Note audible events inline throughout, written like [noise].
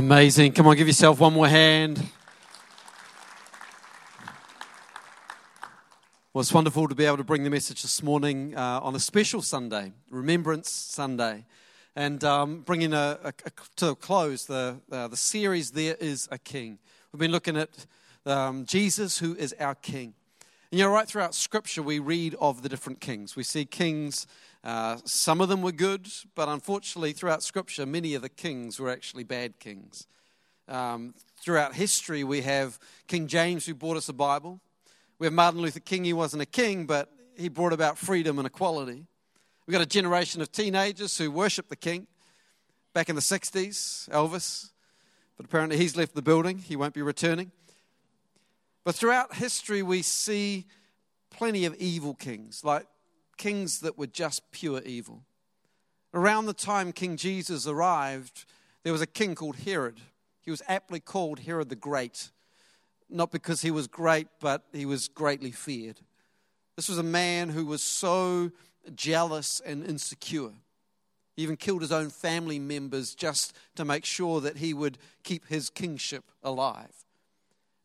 Amazing. Come on, give yourself one more hand. Well, it's wonderful to be able to bring the message this morning uh, on a special Sunday, Remembrance Sunday, and um, bringing a, a, a, to a close the, uh, the series There is a King. We've been looking at um, Jesus, who is our King. And you know, right throughout Scripture, we read of the different kings. We see kings, uh, some of them were good, but unfortunately, throughout Scripture, many of the kings were actually bad kings. Um, throughout history, we have King James, who brought us a Bible. We have Martin Luther King, he wasn't a king, but he brought about freedom and equality. We've got a generation of teenagers who worship the king. Back in the 60s, Elvis, but apparently he's left the building, he won't be returning. But throughout history, we see plenty of evil kings, like kings that were just pure evil. Around the time King Jesus arrived, there was a king called Herod. He was aptly called Herod the Great, not because he was great, but he was greatly feared. This was a man who was so jealous and insecure. He even killed his own family members just to make sure that he would keep his kingship alive.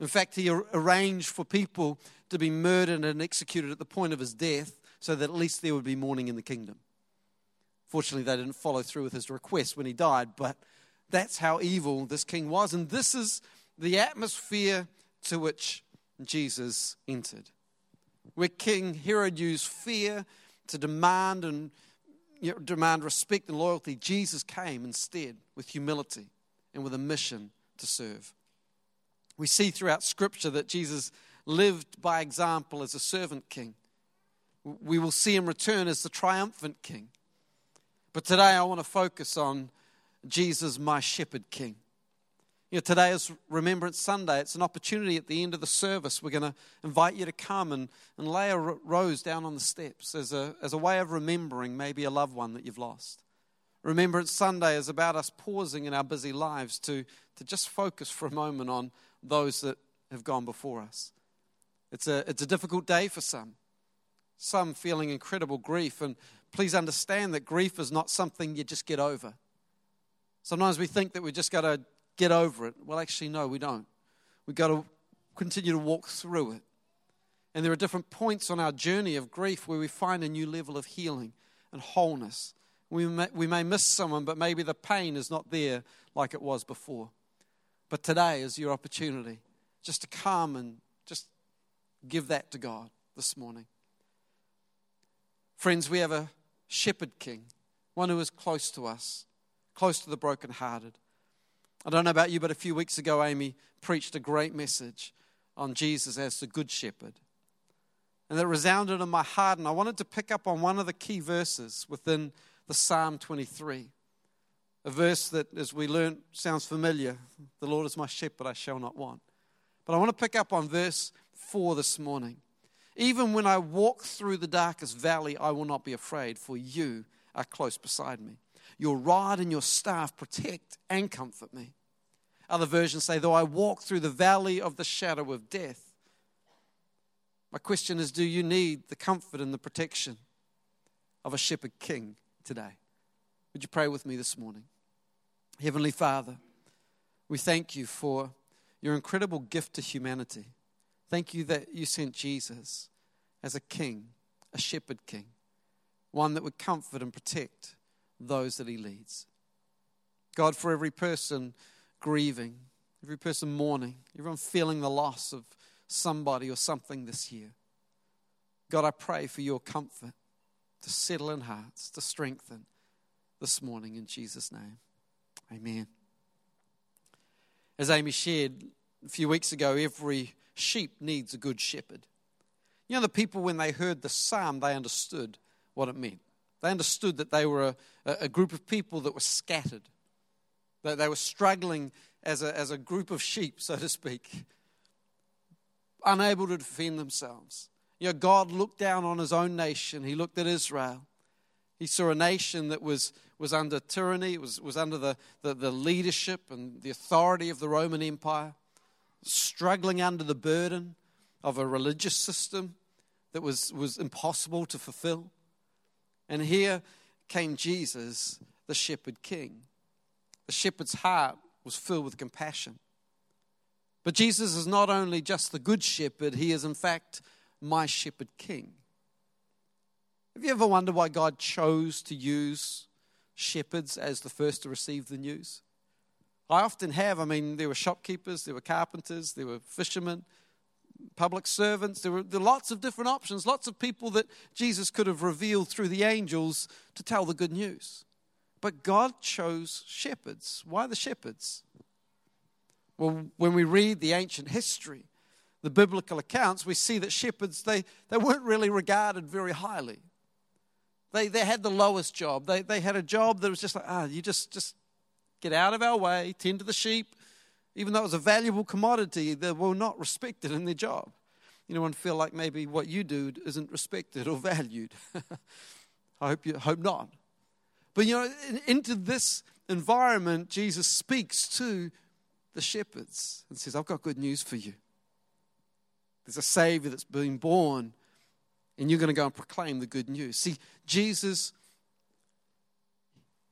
In fact, he arranged for people to be murdered and executed at the point of his death so that at least there would be mourning in the kingdom. Fortunately, they didn't follow through with his request when he died, but that's how evil this king was. And this is the atmosphere to which Jesus entered. Where King Herod used fear to demand and you know, demand respect and loyalty, Jesus came instead with humility and with a mission to serve. We see throughout Scripture that Jesus lived by example as a servant king. We will see him return as the triumphant king. But today I want to focus on Jesus, my shepherd king. You know, today is Remembrance Sunday. It's an opportunity at the end of the service. We're going to invite you to come and, and lay a rose down on the steps as a, as a way of remembering maybe a loved one that you've lost. Remembrance Sunday is about us pausing in our busy lives to, to just focus for a moment on those that have gone before us. It's a, it's a difficult day for some, some feeling incredible grief. And please understand that grief is not something you just get over. Sometimes we think that we just got to get over it. Well, actually, no, we don't. We've got to continue to walk through it. And there are different points on our journey of grief where we find a new level of healing and wholeness. We may, we may miss someone, but maybe the pain is not there like it was before. But today is your opportunity just to come and just give that to God this morning. Friends, we have a shepherd king, one who is close to us, close to the brokenhearted. I don't know about you, but a few weeks ago, Amy preached a great message on Jesus as the good shepherd. And that resounded in my heart, and I wanted to pick up on one of the key verses within the Psalm 23. A verse that, as we learned, sounds familiar. The Lord is my shepherd, I shall not want. But I want to pick up on verse 4 this morning. Even when I walk through the darkest valley, I will not be afraid, for you are close beside me. Your rod and your staff protect and comfort me. Other versions say, though I walk through the valley of the shadow of death. My question is, do you need the comfort and the protection of a shepherd king today? Would you pray with me this morning? Heavenly Father, we thank you for your incredible gift to humanity. Thank you that you sent Jesus as a king, a shepherd king, one that would comfort and protect those that he leads. God, for every person grieving, every person mourning, everyone feeling the loss of somebody or something this year, God, I pray for your comfort to settle in hearts, to strengthen this morning in Jesus' name. Amen. As Amy shared a few weeks ago, every sheep needs a good shepherd. You know, the people, when they heard the psalm, they understood what it meant. They understood that they were a, a group of people that were scattered, that they were struggling as a, as a group of sheep, so to speak, unable to defend themselves. You know, God looked down on his own nation, he looked at Israel. He saw a nation that was was under tyranny, was, was under the, the, the leadership and the authority of the Roman Empire, struggling under the burden of a religious system that was, was impossible to fulfill. And here came Jesus, the shepherd king. The shepherd's heart was filled with compassion. But Jesus is not only just the good shepherd, he is in fact my shepherd king. Have you ever wondered why God chose to use shepherds as the first to receive the news? I often have. I mean, there were shopkeepers, there were carpenters, there were fishermen, public servants. There were, there were lots of different options, lots of people that Jesus could have revealed through the angels to tell the good news. But God chose shepherds. Why the shepherds? Well, when we read the ancient history, the biblical accounts, we see that shepherds, they, they weren't really regarded very highly. They, they had the lowest job. They, they had a job that was just like, ah, you just, just get out of our way, tend to the sheep. Even though it was a valuable commodity, they were not respected in their job. Anyone feel like maybe what you do isn't respected or [laughs] valued? [laughs] I hope you hope not. But you know, into this environment, Jesus speaks to the shepherds and says, I've got good news for you. There's a Savior that's been born, and you're going to go and proclaim the good news. See, Jesus,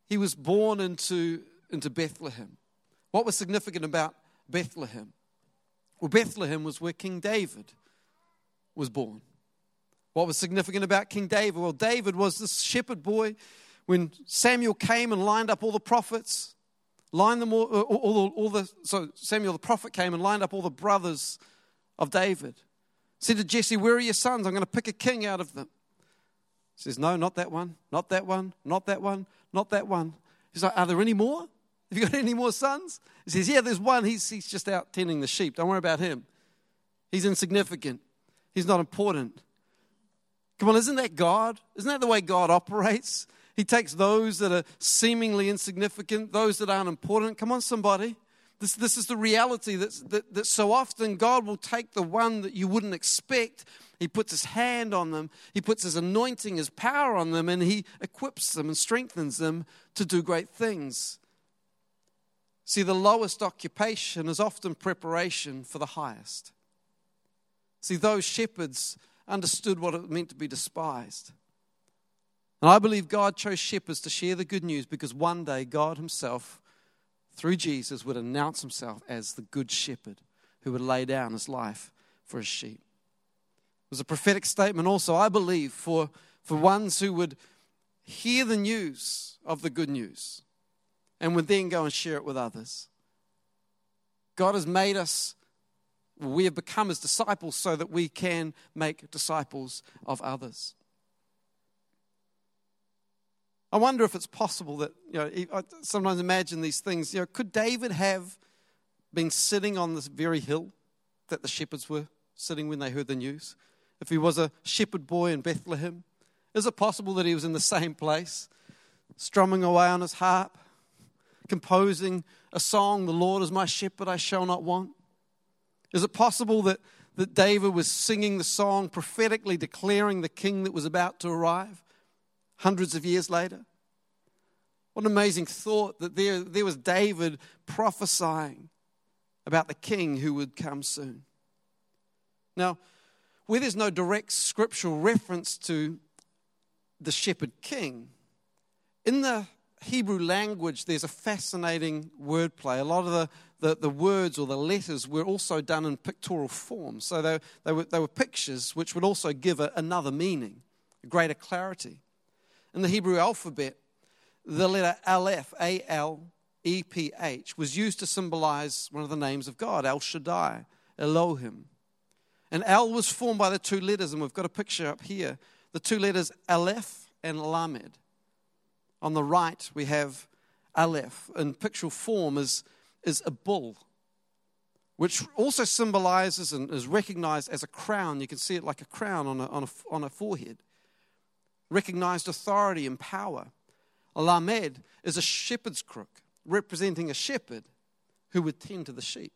he was born into, into Bethlehem. What was significant about Bethlehem? Well, Bethlehem was where King David was born. What was significant about King David? Well, David was this shepherd boy. When Samuel came and lined up all the prophets, lined them all, uh, all, all, all the, so Samuel the prophet came and lined up all the brothers of David. Said to Jesse, Where are your sons? I'm going to pick a king out of them. He says, No, not that one, not that one, not that one, not that one. He's like, Are there any more? Have you got any more sons? He says, Yeah, there's one. He's, he's just out tending the sheep. Don't worry about him. He's insignificant, he's not important. Come on, isn't that God? Isn't that the way God operates? He takes those that are seemingly insignificant, those that aren't important. Come on, somebody. This, this is the reality that, that, that so often God will take the one that you wouldn't expect. He puts his hand on them, he puts his anointing, his power on them, and he equips them and strengthens them to do great things. See, the lowest occupation is often preparation for the highest. See, those shepherds understood what it meant to be despised. And I believe God chose shepherds to share the good news because one day God Himself, through Jesus, would announce Himself as the good shepherd who would lay down His life for His sheep. It was a prophetic statement also, I believe, for, for ones who would hear the news of the good news and would then go and share it with others. God has made us, we have become His disciples so that we can make disciples of others. I wonder if it's possible that, you know, I sometimes imagine these things. You know, could David have been sitting on this very hill that the shepherds were sitting when they heard the news? If he was a shepherd boy in Bethlehem, is it possible that he was in the same place, strumming away on his harp, composing a song, The Lord is my shepherd, I shall not want? Is it possible that, that David was singing the song, prophetically declaring the king that was about to arrive? hundreds of years later. What an amazing thought that there, there was David prophesying about the king who would come soon. Now, where there's no direct scriptural reference to the shepherd king, in the Hebrew language, there's a fascinating wordplay. A lot of the, the, the, words or the letters were also done in pictorial form. So they, they, were, they were pictures which would also give a, another meaning, a greater clarity. In the Hebrew alphabet, the letter Aleph, A L E P H, was used to symbolize one of the names of God, El Shaddai, Elohim. And Al was formed by the two letters, and we've got a picture up here the two letters Aleph and Lamed. On the right, we have Aleph, in pictorial form is, is a bull, which also symbolizes and is recognized as a crown. You can see it like a crown on a, on a, on a forehead recognized authority and power. Lamed is a shepherd's crook, representing a shepherd who would tend to the sheep.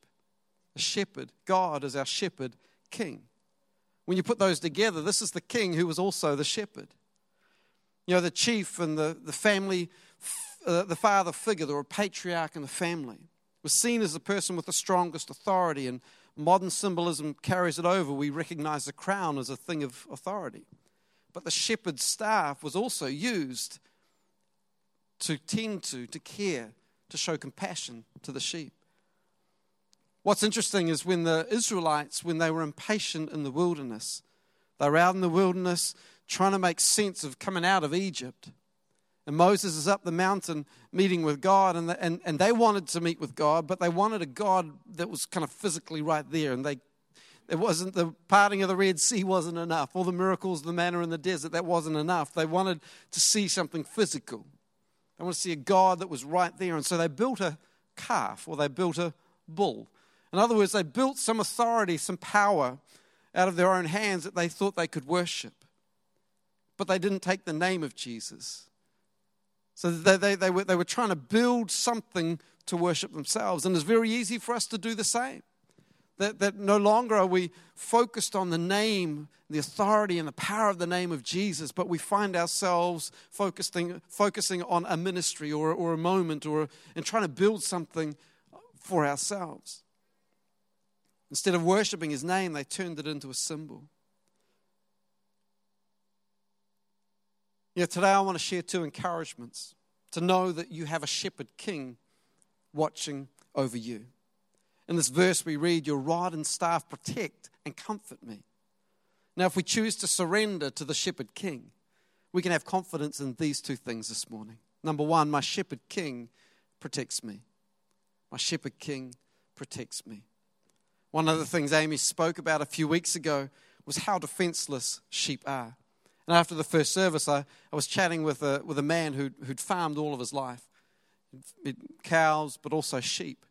A shepherd, God is our shepherd king. When you put those together, this is the king who was also the shepherd. You know, the chief and the, the family, uh, the father figure, or patriarch in the family, was seen as the person with the strongest authority, and modern symbolism carries it over. We recognize the crown as a thing of authority. But the shepherd's staff was also used to tend to, to care, to show compassion to the sheep. What's interesting is when the Israelites, when they were impatient in the wilderness, they were out in the wilderness trying to make sense of coming out of Egypt. And Moses is up the mountain meeting with God, and, the, and, and they wanted to meet with God, but they wanted a God that was kind of physically right there. And they, it wasn't the parting of the Red Sea wasn't enough. All the miracles, the manna in the desert, that wasn't enough. They wanted to see something physical. They wanted to see a God that was right there. And so they built a calf or they built a bull. In other words, they built some authority, some power out of their own hands that they thought they could worship. But they didn't take the name of Jesus. So they, they, they, were, they were trying to build something to worship themselves. And it's very easy for us to do the same. That, that no longer are we focused on the name, the authority, and the power of the name of Jesus, but we find ourselves focusing, focusing on a ministry or, or a moment or, and trying to build something for ourselves. Instead of worshiping his name, they turned it into a symbol. Yeah, today I want to share two encouragements to know that you have a shepherd king watching over you. In this verse, we read, Your rod and staff protect and comfort me. Now, if we choose to surrender to the shepherd king, we can have confidence in these two things this morning. Number one, my shepherd king protects me. My shepherd king protects me. One of the things Amy spoke about a few weeks ago was how defenseless sheep are. And after the first service, I, I was chatting with a, with a man who'd, who'd farmed all of his life cows, but also sheep.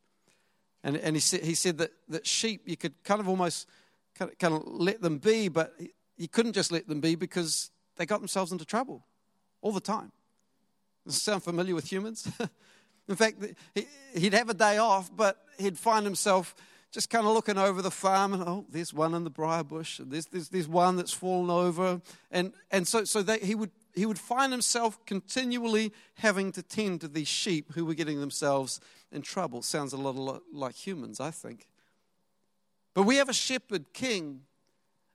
And, and he, said, he said that, that sheep, you could kind of almost kind of, kind of let them be, but you couldn't just let them be because they got themselves into trouble all the time. Does sound familiar with humans? [laughs] In fact, he'd have a day off, but he'd find himself just kind of looking over the farm and oh there's one in the briar bush and there's, there's, there's one that's fallen over. And, and so, so he would he would find himself continually having to tend to these sheep who were getting themselves in trouble. Sounds a little like humans i think. But we have a shepherd king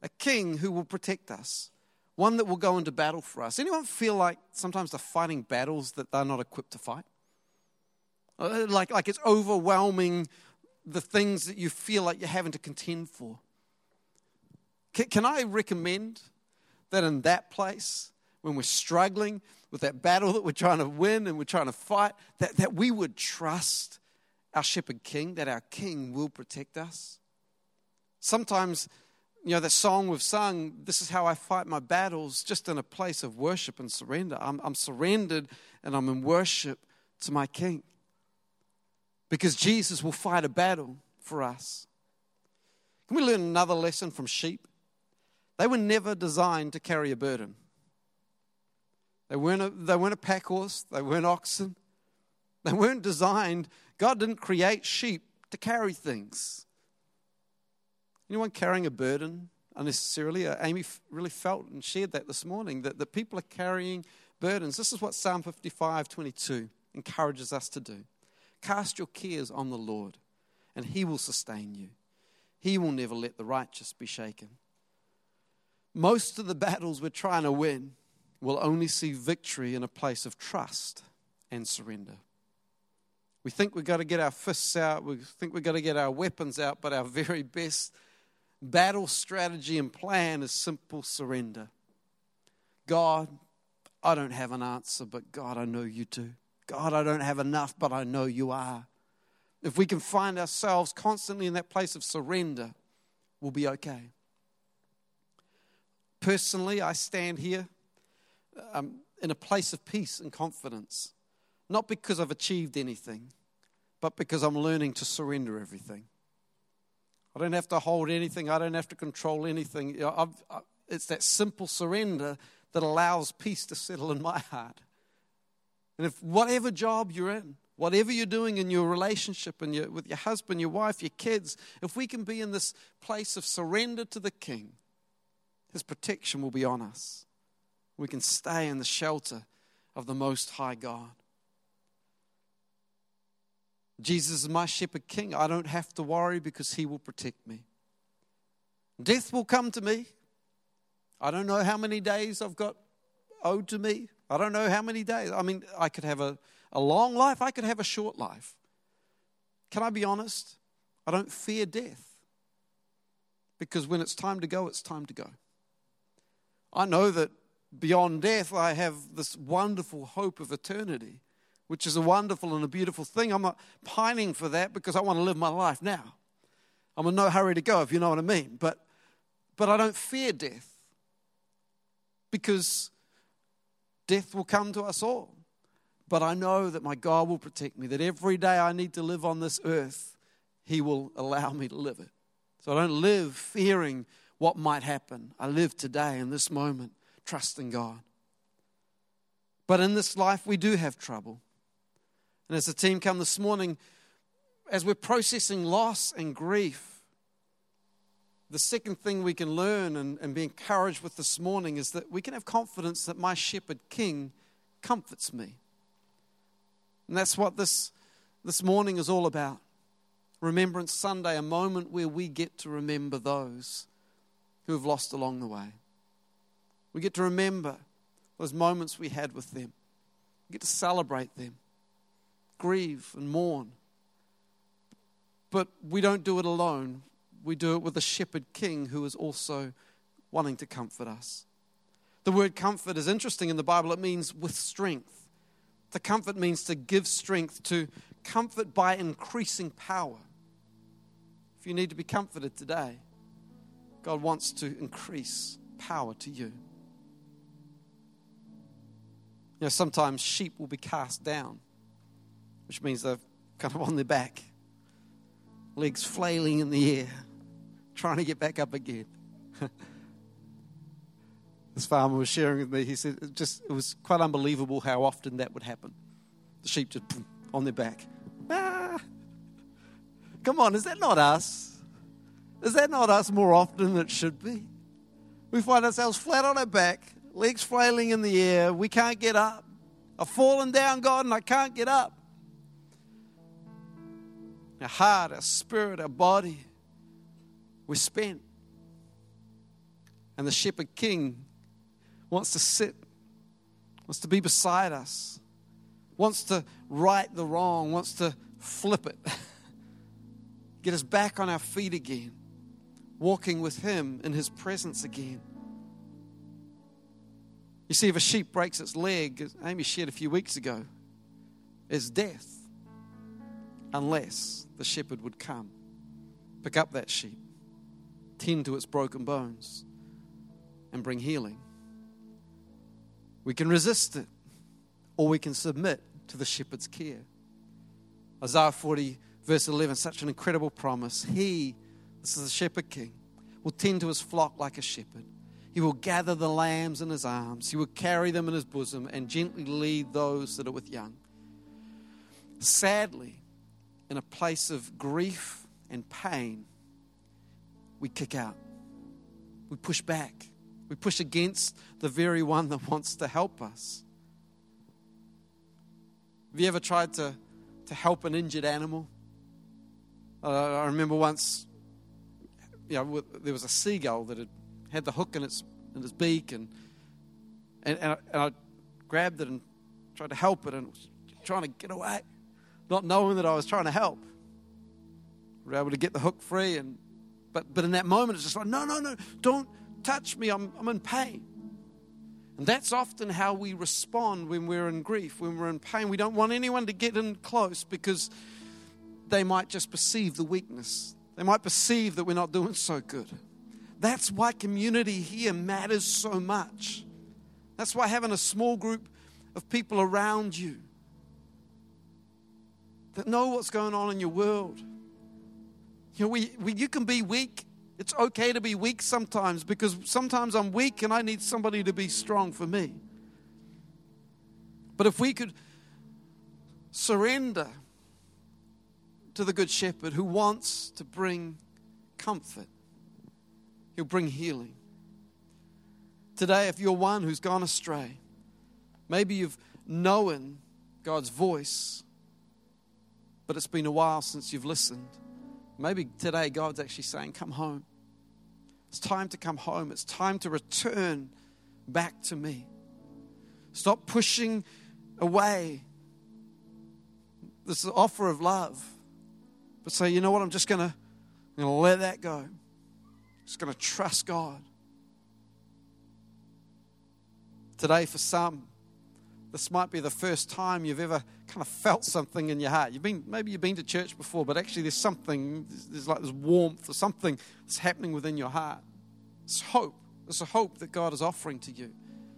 a king who will protect us one that will go into battle for us. Anyone feel like sometimes they're fighting battles that they're not equipped to fight? Uh, like, like it's overwhelming the things that you feel like you're having to contend for. Can, can I recommend that in that place, when we're struggling with that battle [laughs] that we're trying to win and we're trying to fight, that, that we would trust our shepherd king, that our king will protect us? Sometimes, you know, the song we've sung, this is how I fight my battles, just in a place of worship and surrender. I'm, I'm surrendered and I'm in worship to my king because Jesus will fight a battle for us. Can we learn another lesson from sheep? They were never designed to carry a burden. They weren't a, they weren't a pack horse, they weren't oxen. They weren't designed, God didn't create sheep to carry things. Anyone carrying a burden unnecessarily? Uh, Amy really felt and shared that this morning that, that people are carrying burdens. This is what Psalm 55 22 encourages us to do. Cast your cares on the Lord, and He will sustain you. He will never let the righteous be shaken. Most of the battles we're trying to win will only see victory in a place of trust and surrender. We think we've got to get our fists out, we think we've got to get our weapons out, but our very best battle strategy and plan is simple surrender. God, I don't have an answer, but God, I know you do. God, I don't have enough, but I know you are. If we can find ourselves constantly in that place of surrender, we'll be okay. Personally, I stand here um, in a place of peace and confidence, not because I've achieved anything, but because I'm learning to surrender everything. I don't have to hold anything, I don't have to control anything. You know, I, it's that simple surrender that allows peace to settle in my heart. And if whatever job you're in, whatever you're doing in your relationship and your, with your husband, your wife, your kids, if we can be in this place of surrender to the King, His protection will be on us. We can stay in the shelter of the Most High God. Jesus is my shepherd king. I don't have to worry because he will protect me. Death will come to me. I don't know how many days I've got owed to me. I don't know how many days. I mean, I could have a, a long life, I could have a short life. Can I be honest? I don't fear death. Because when it's time to go, it's time to go. I know that beyond death, I have this wonderful hope of eternity, which is a wonderful and a beautiful thing. I'm not pining for that because I want to live my life now. I'm in no hurry to go, if you know what I mean. But, but I don't fear death because death will come to us all. But I know that my God will protect me, that every day I need to live on this earth, He will allow me to live it. So I don't live fearing what might happen. I live today in this moment, trusting God. But in this life, we do have trouble. And as the team come this morning, as we're processing loss and grief, the second thing we can learn and, and be encouraged with this morning is that we can have confidence that my shepherd king comforts me. And that's what this, this morning is all about. Remembrance Sunday, a moment where we get to remember those who have lost along the way. We get to remember those moments we had with them. We get to celebrate them, grieve and mourn. But we don't do it alone we do it with the shepherd king who is also wanting to comfort us. The word comfort is interesting in the Bible, it means with strength. The comfort means to give strength, to comfort by increasing power. If you need to be comforted today, God wants to increase power to you. You know, sometimes sheep will be cast down, which means they're kind of on their back, legs flailing in the air trying to get back up again. [laughs] this farmer was sharing with me, he said it just it was quite unbelievable how often that would happen. The sheep just boom, on their back. Ah. Come on, is that not us? Is that not us more often than it should be? We find ourselves flat on our back, legs flailing in the air. We can't get up. I've fallen down, God, and I can't get up. Our heart, our spirit, our body we're spent. And the shepherd king wants to sit, wants to be beside us, wants to right the wrong, wants to flip it, [laughs] get us back on our feet again, walking with him in his presence again. You see, if a sheep breaks its leg, as Amy shared a few weeks ago, is death unless the shepherd would come, pick up that sheep, tend to its broken bones and bring healing. We can resist it or we can submit to the shepherd's care. Isaiah 40, verse 11, such an incredible promise. He, this is the shepherd king, will tend to his flock like a shepherd. He will gather the lambs in his arms, he will carry them in his bosom and gently lead those that are with young. Sadly, in a place of grief and pain, we kick out. We push back. We push against the very one that wants to help us. Have you ever tried to, to help an injured animal? Uh, I remember once, you know, there was a seagull that had had the hook in its, in its beak, and, and, and, I, and I grabbed it and tried to help it, and it was trying to get away, not knowing that I was trying to help. We were able to get the hook free and but, but in that moment, it's just like, no, no, no, don't touch me. I'm, I'm in pain. And that's often how we respond when we're in grief, when we're in pain. We don't want anyone to get in close because they might just perceive the weakness. They might perceive that we're not doing so good. That's why community here matters so much. That's why having a small group of people around you that know what's going on in your world you know, we, we, you can be weak. It's okay to be weak sometimes because sometimes I'm weak and I need somebody to be strong for me. But if we could surrender to the Good Shepherd who wants to bring comfort, he'll bring healing. Today, if you're one who's gone astray, maybe you've known God's voice, but it's been a while since you've listened. Maybe today God's actually saying, Come home. It's time to come home. It's time to return back to me. Stop pushing away this offer of love, but say, you know what, I'm just going to let that go. I'm just going to trust God. Today, for some, this might be the first time you've ever kind of felt something in your heart. You've been maybe you've been to church before, but actually there's something, there's like this warmth or something that's happening within your heart. It's hope. It's a hope that God is offering to you.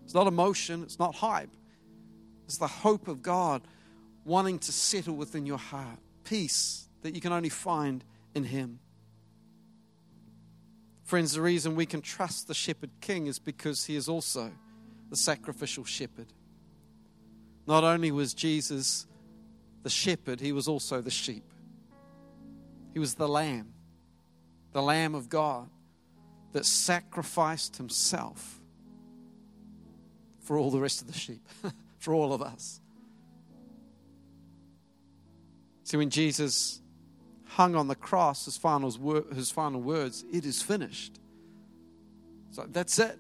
It's not emotion, it's not hype. It's the hope of God wanting to settle within your heart. Peace that you can only find in Him. Friends, the reason we can trust the shepherd king is because he is also the sacrificial shepherd. Not only was Jesus the shepherd, he was also the sheep. He was the lamb, the lamb of God that sacrificed himself for all the rest of the sheep, [laughs] for all of us. See, when Jesus hung on the cross, his final, his final words, it is finished. So that's it.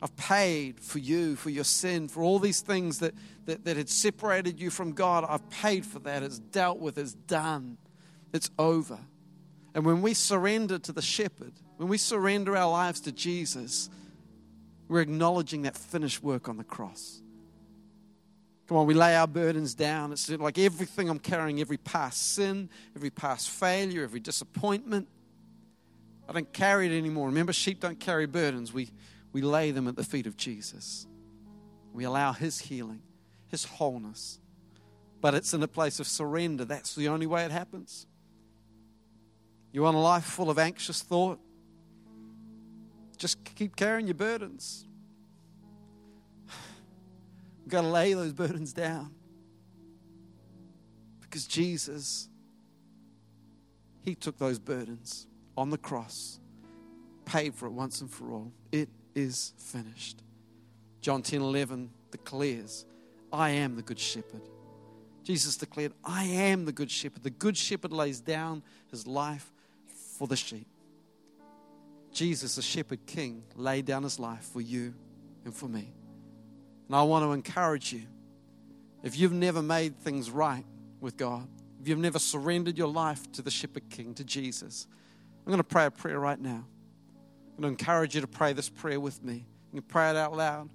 I've paid for you, for your sin, for all these things that, that, that had separated you from God. I've paid for that. It's dealt with, it's done, it's over. And when we surrender to the shepherd, when we surrender our lives to Jesus, we're acknowledging that finished work on the cross. Come on, we lay our burdens down. It's like everything I'm carrying, every past sin, every past failure, every disappointment. I don't carry it anymore. Remember, sheep don't carry burdens. We, we lay them at the feet of Jesus. We allow His healing, His wholeness. But it's in a place of surrender. That's the only way it happens. You want a life full of anxious thought? Just keep carrying your burdens. We've got to lay those burdens down. Because Jesus, He took those burdens on the cross, paid for it once and for all. It is finished. John 10 11 declares, I am the good shepherd. Jesus declared, I am the good shepherd. The good shepherd lays down his life for the sheep. Jesus, the shepherd king, laid down his life for you and for me. And I want to encourage you if you've never made things right with God, if you've never surrendered your life to the shepherd king, to Jesus, I'm going to pray a prayer right now. To encourage you to pray this prayer with me. You can pray it out loud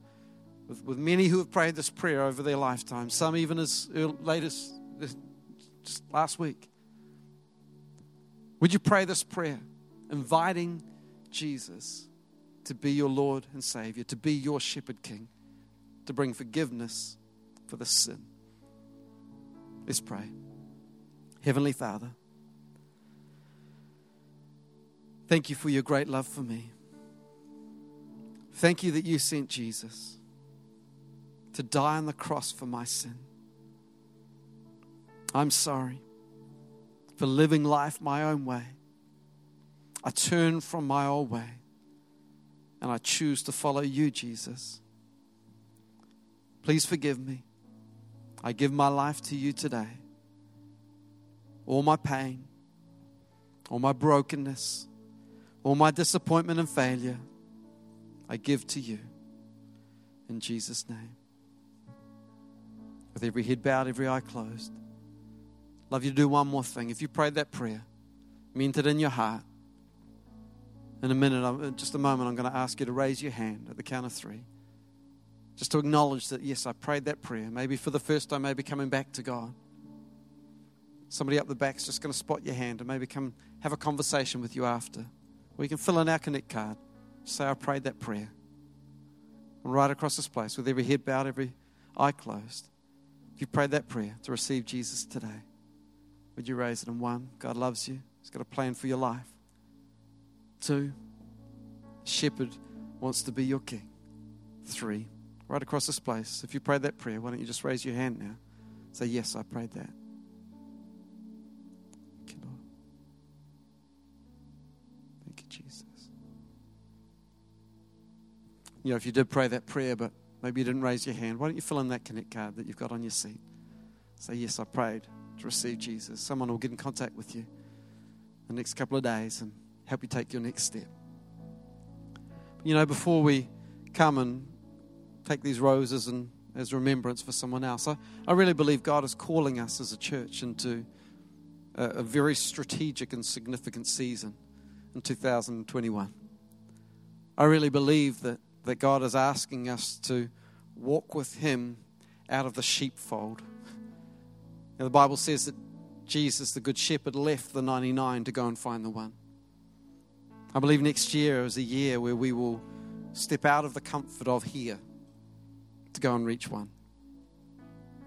with, with many who have prayed this prayer over their lifetime, some even as late as just last week. Would you pray this prayer, inviting Jesus to be your Lord and Savior, to be your shepherd king, to bring forgiveness for the sin? Let's pray. Heavenly Father, thank you for your great love for me. Thank you that you sent Jesus to die on the cross for my sin. I'm sorry for living life my own way. I turn from my old way and I choose to follow you, Jesus. Please forgive me. I give my life to you today. All my pain, all my brokenness, all my disappointment and failure I give to you in Jesus' name. With every head bowed, every eye closed. Love you to do one more thing. If you prayed that prayer, meant it in your heart, in a minute, in just a moment, I'm going to ask you to raise your hand at the count of three. Just to acknowledge that, yes, I prayed that prayer. Maybe for the first time, maybe coming back to God. Somebody up the back's just going to spot your hand and maybe come have a conversation with you after. You can fill in our Connect card. Say, I prayed that prayer. And right across this place, with every head bowed, every eye closed, if you prayed that prayer to receive Jesus today, would you raise it? in one, God loves you, He's got a plan for your life. Two, shepherd wants to be your king. Three, right across this place, if you prayed that prayer, why don't you just raise your hand now? Say, Yes, I prayed that. You know, if you did pray that prayer, but maybe you didn't raise your hand, why don't you fill in that connect card that you've got on your seat? Say, Yes, I prayed to receive Jesus. Someone will get in contact with you the next couple of days and help you take your next step. But, you know, before we come and take these roses and as remembrance for someone else. I, I really believe God is calling us as a church into a, a very strategic and significant season in 2021. I really believe that, that God is asking us to walk with Him out of the sheepfold. Now, the Bible says that Jesus, the Good Shepherd, left the 99 to go and find the one. I believe next year is a year where we will step out of the comfort of here to go and reach one.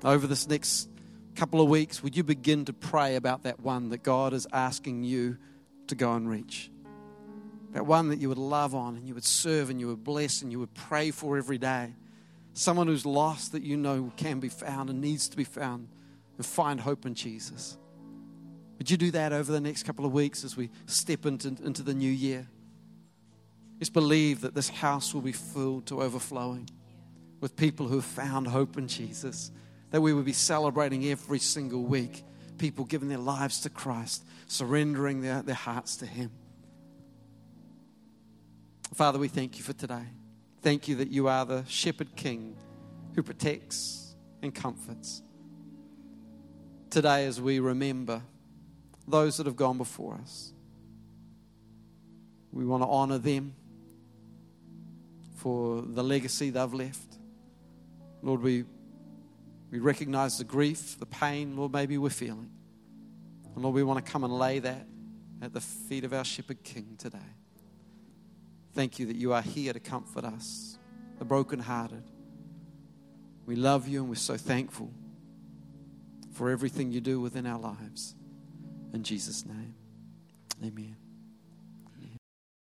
Over this next couple of weeks, would you begin to pray about that one that God is asking you to go and reach? That one that you would love on and you would serve and you would bless and you would pray for every day. Someone who's lost that you know can be found and needs to be found and find hope in Jesus. Would you do that over the next couple of weeks as we step into, into the new year? Just believe that this house will be filled to overflowing with people who have found hope in Jesus. That we will be celebrating every single week people giving their lives to Christ, surrendering their, their hearts to Him. Father, we thank you for today. Thank you that you are the shepherd king who protects and comforts. Today, as we remember those that have gone before us, we want to honor them for the legacy they've left. Lord, we, we recognize the grief, the pain, Lord, maybe we're feeling. And Lord, we want to come and lay that at the feet of our shepherd king today. Thank you that you are here to comfort us, the brokenhearted. We love you and we're so thankful for everything you do within our lives. In Jesus' name, amen.